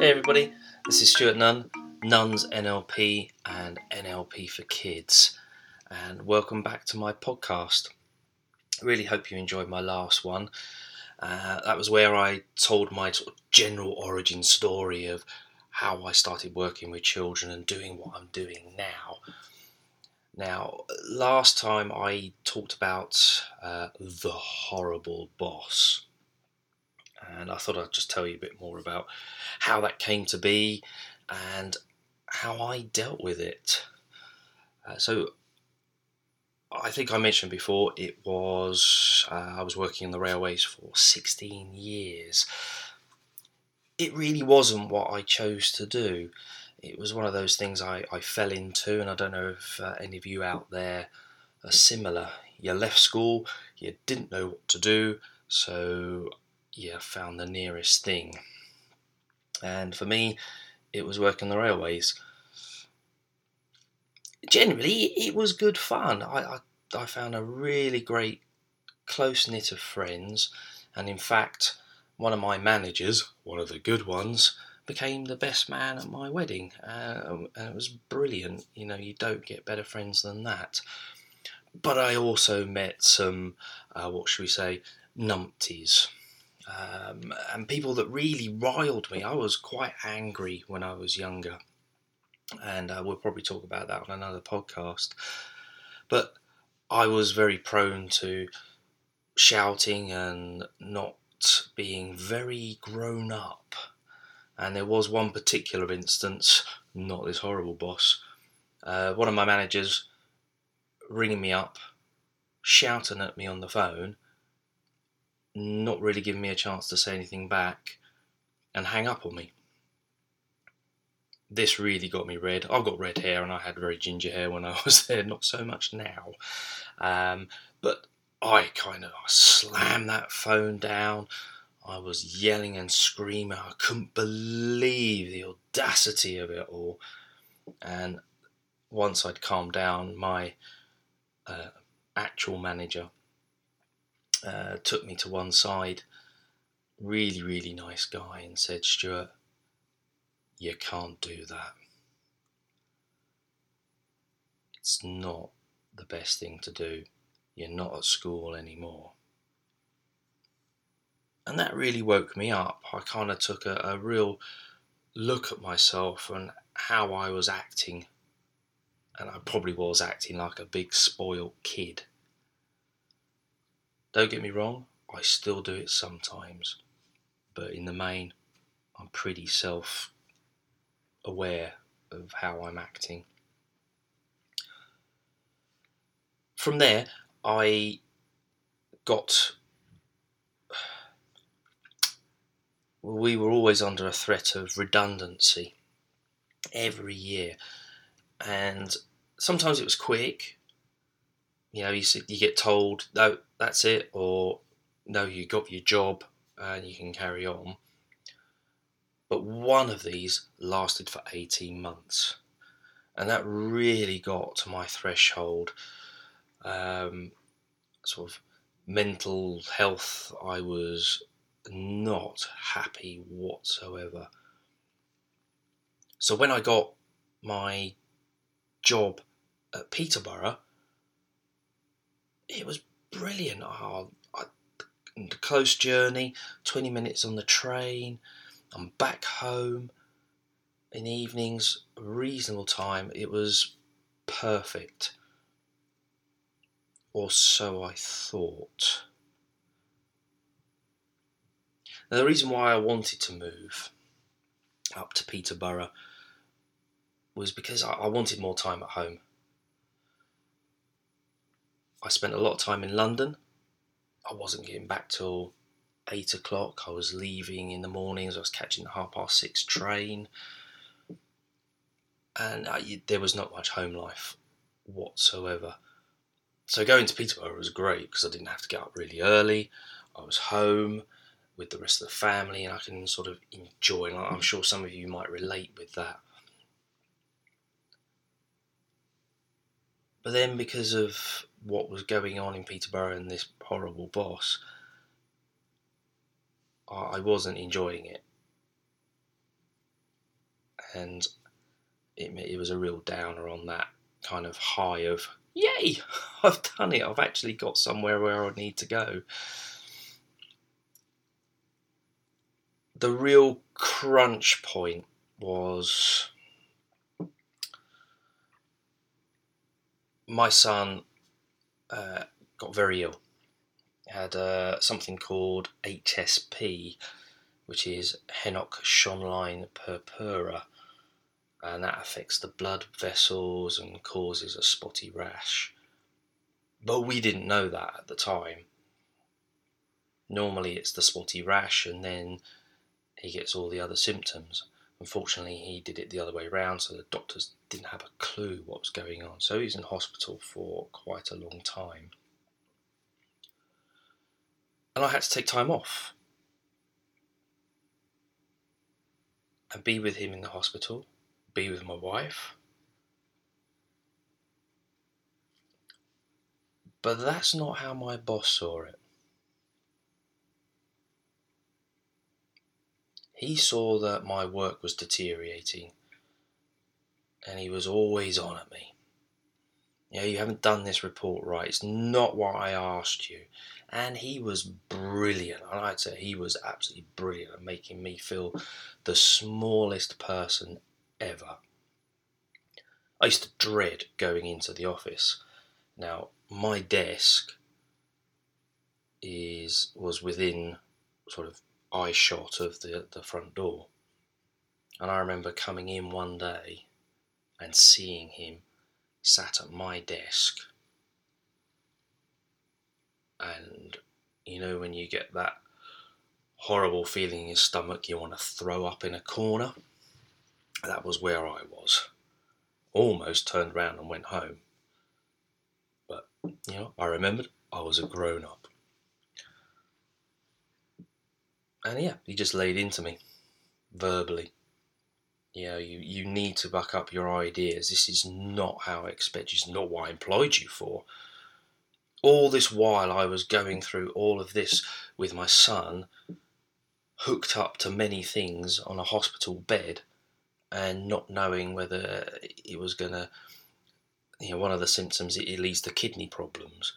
Hey everybody, this is Stuart Nunn, Nunn's NLP and NLP for Kids, and welcome back to my podcast. Really hope you enjoyed my last one. Uh, that was where I told my sort of general origin story of how I started working with children and doing what I'm doing now. Now, last time I talked about uh, the horrible boss and I thought I'd just tell you a bit more about how that came to be and how I dealt with it. Uh, so, I think I mentioned before it was uh, I was working in the railways for 16 years. It really wasn't what I chose to do. It was one of those things I, I fell into, and I don't know if uh, any of you out there are similar. You left school, you didn't know what to do, so yeah, found the nearest thing. And for me, it was working the railways. Generally, it was good fun. I, I, I found a really great close knit of friends, and in fact, one of my managers, one of the good ones, became the best man at my wedding, uh, and it was brilliant. You know, you don't get better friends than that. But I also met some, uh, what should we say, numpties um, and people that really riled me. I was quite angry when I was younger, and uh, we'll probably talk about that on another podcast. But I was very prone to shouting and not being very grown up. And there was one particular instance, not this horrible boss, uh, one of my managers ringing me up, shouting at me on the phone not really giving me a chance to say anything back, and hang up on me. This really got me red. I've got red hair and I had very ginger hair when I was there, not so much now. Um, but I kind of slammed that phone down. I was yelling and screaming. I couldn't believe the audacity of it all. And once I'd calmed down, my uh, actual manager uh, took me to one side, really, really nice guy, and said, Stuart, you can't do that. It's not the best thing to do. You're not at school anymore. And that really woke me up. I kind of took a, a real look at myself and how I was acting. And I probably was acting like a big spoiled kid. Don't get me wrong, I still do it sometimes, but in the main, I'm pretty self aware of how I'm acting. From there, I got. We were always under a threat of redundancy every year, and sometimes it was quick, you know, you you get told no, that's it, or no, you got your job and you can carry on. But one of these lasted for 18 months, and that really got to my threshold. Um, sort of mental health, I was not happy whatsoever. So when I got my job at Peterborough, it was brilliant. Oh, I, the close journey, 20 minutes on the train. I'm back home in the evenings, reasonable time. It was perfect. Or so I thought. Now, the reason why I wanted to move up to Peterborough was because I, I wanted more time at home. I spent a lot of time in London. I wasn't getting back till eight o'clock. I was leaving in the mornings. I was catching the half past six train, and I, there was not much home life whatsoever. So going to Peterborough was great because I didn't have to get up really early. I was home with the rest of the family, and I can sort of enjoy. And I'm sure some of you might relate with that. But then, because of what was going on in Peterborough and this horrible boss, I wasn't enjoying it. and it, it was a real downer on that kind of high of yay, I've done it. I've actually got somewhere where I need to go. The real crunch point was my son uh, got very ill. He Had uh, something called HSP, which is Henoch-Schönlein purpura, and that affects the blood vessels and causes a spotty rash. But we didn't know that at the time. Normally, it's the spotty rash, and then he gets all the other symptoms. Unfortunately, he did it the other way around, so the doctors didn't have a clue what was going on. So he's in hospital for quite a long time. And I had to take time off and be with him in the hospital, be with my wife. But that's not how my boss saw it. He saw that my work was deteriorating and he was always on at me. Yeah, you haven't done this report right. It's not what I asked you. And he was brilliant. And I'd say he was absolutely brilliant at making me feel the smallest person ever. I used to dread going into the office. Now, my desk is was within sort of eye shot of the, the front door. And I remember coming in one day and seeing him sat at my desk. And you know, when you get that horrible feeling in your stomach, you want to throw up in a corner? That was where I was. Almost turned round and went home. But, you know, I remembered I was a grown up. And yeah, he just laid into me verbally. You know, you, you need to back up your ideas. This is not how I expect you. this is not what I employed you for. All this while I was going through all of this with my son, hooked up to many things on a hospital bed, and not knowing whether it was going to, you know, one of the symptoms, it, it leads to kidney problems.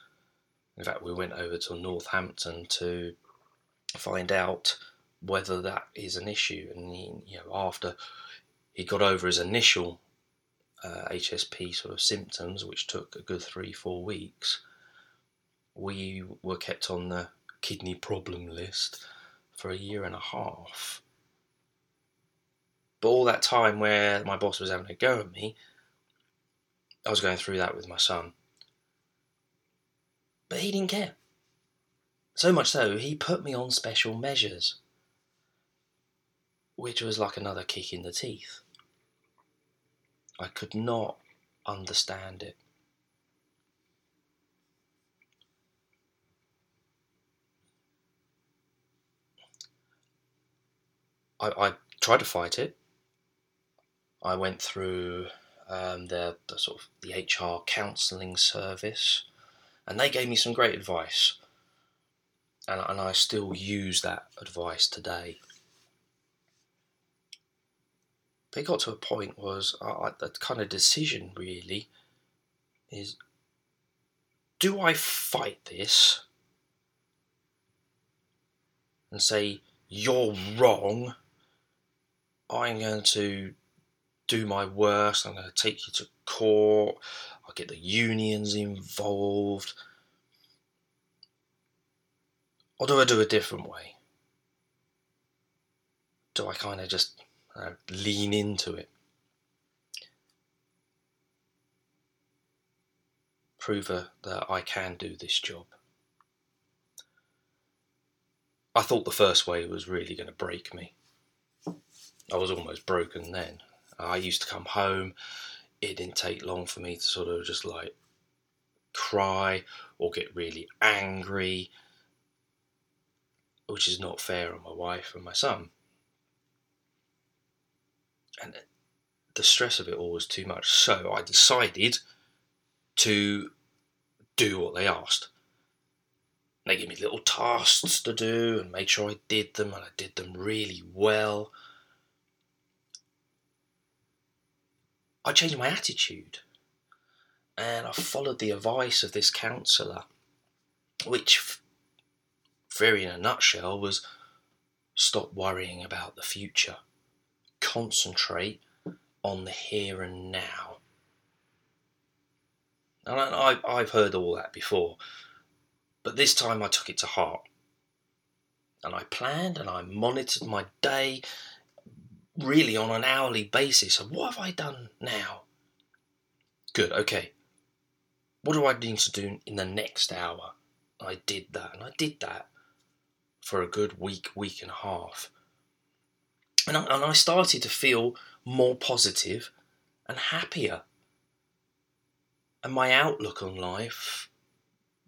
In fact, we went over to Northampton to find out whether that is an issue. And he, you know, after he got over his initial uh, HSP sort of symptoms, which took a good three, four weeks, we were kept on the kidney problem list for a year and a half. But all that time where my boss was having a go at me, I was going through that with my son. But he didn't care. So much so, he put me on special measures, which was like another kick in the teeth. I could not understand it. I, I tried to fight it. I went through um, the, the sort of the HR counselling service, and they gave me some great advice and, and I still use that advice today. But it got to a point was uh, that kind of decision really is do I fight this and say you're wrong? I'm going to do my worst. I'm going to take you to court. I'll get the unions involved. Or do I do a different way? Do I kind of just lean into it? Prove that I can do this job. I thought the first way was really going to break me. I was almost broken then. I used to come home, it didn't take long for me to sort of just like cry or get really angry which is not fair on my wife and my son. And the stress of it all was too much. So I decided to do what they asked. They gave me little tasks to do and made sure I did them and I did them really well. I changed my attitude and I followed the advice of this counsellor, which, very in a nutshell, was stop worrying about the future, concentrate on the here and now. And I, I've heard all that before, but this time I took it to heart. And I planned and I monitored my day really on an hourly basis of what have I done now? Good, okay. What do I need to do in the next hour? I did that, and I did that for a good week, week and a half. And I, and I started to feel more positive and happier. And my outlook on life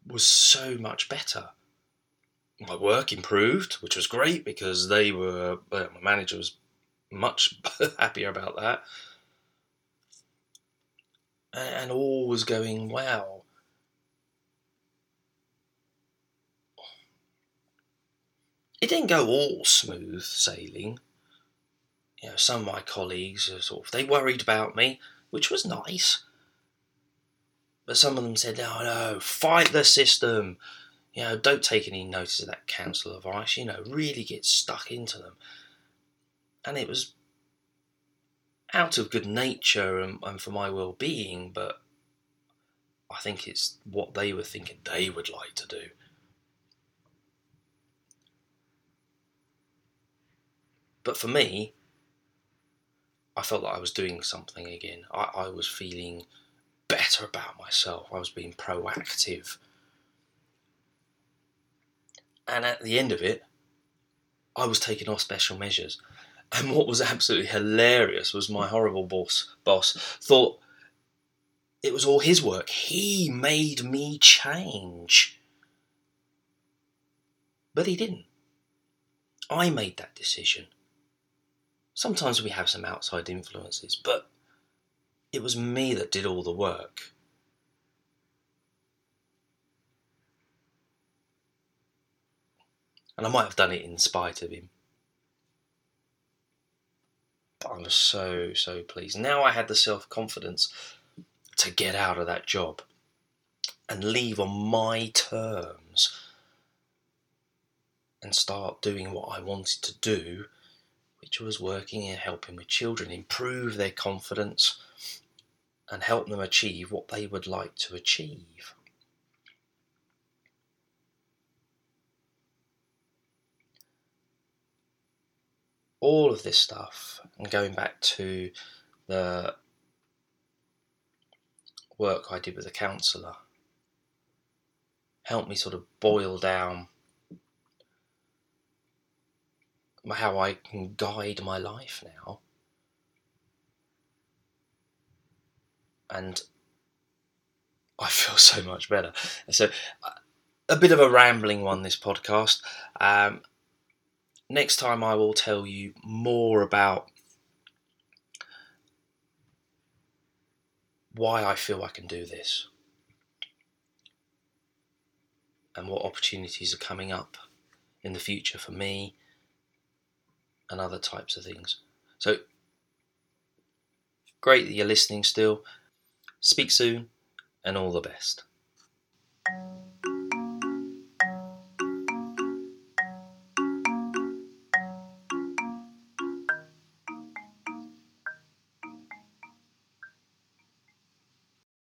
was so much better. My work improved, which was great because they were, my manager was much happier about that. And all was going well. It didn't go all smooth sailing. You know, some of my colleagues sort of they worried about me, which was nice. But some of them said, "Oh no, fight the system. You know, don't take any notice of that council advice. You know, really get stuck into them." And it was out of good nature and, and for my well-being, but I think it's what they were thinking they would like to do. But for me, I felt like I was doing something again. I, I was feeling better about myself. I was being proactive. And at the end of it, I was taking off special measures. And what was absolutely hilarious was my horrible boss boss thought it was all his work. He made me change. But he didn't. I made that decision. Sometimes we have some outside influences, but it was me that did all the work. And I might have done it in spite of him. But I was so, so pleased. Now I had the self confidence to get out of that job and leave on my terms and start doing what I wanted to do which was working and helping with children improve their confidence and help them achieve what they would like to achieve. All of this stuff, and going back to the work I did with a counsellor, helped me sort of boil down how I can guide my life now. And I feel so much better. So, a bit of a rambling one, this podcast. Um, next time, I will tell you more about why I feel I can do this and what opportunities are coming up in the future for me and other types of things. So, great that you're listening still. Speak soon, and all the best.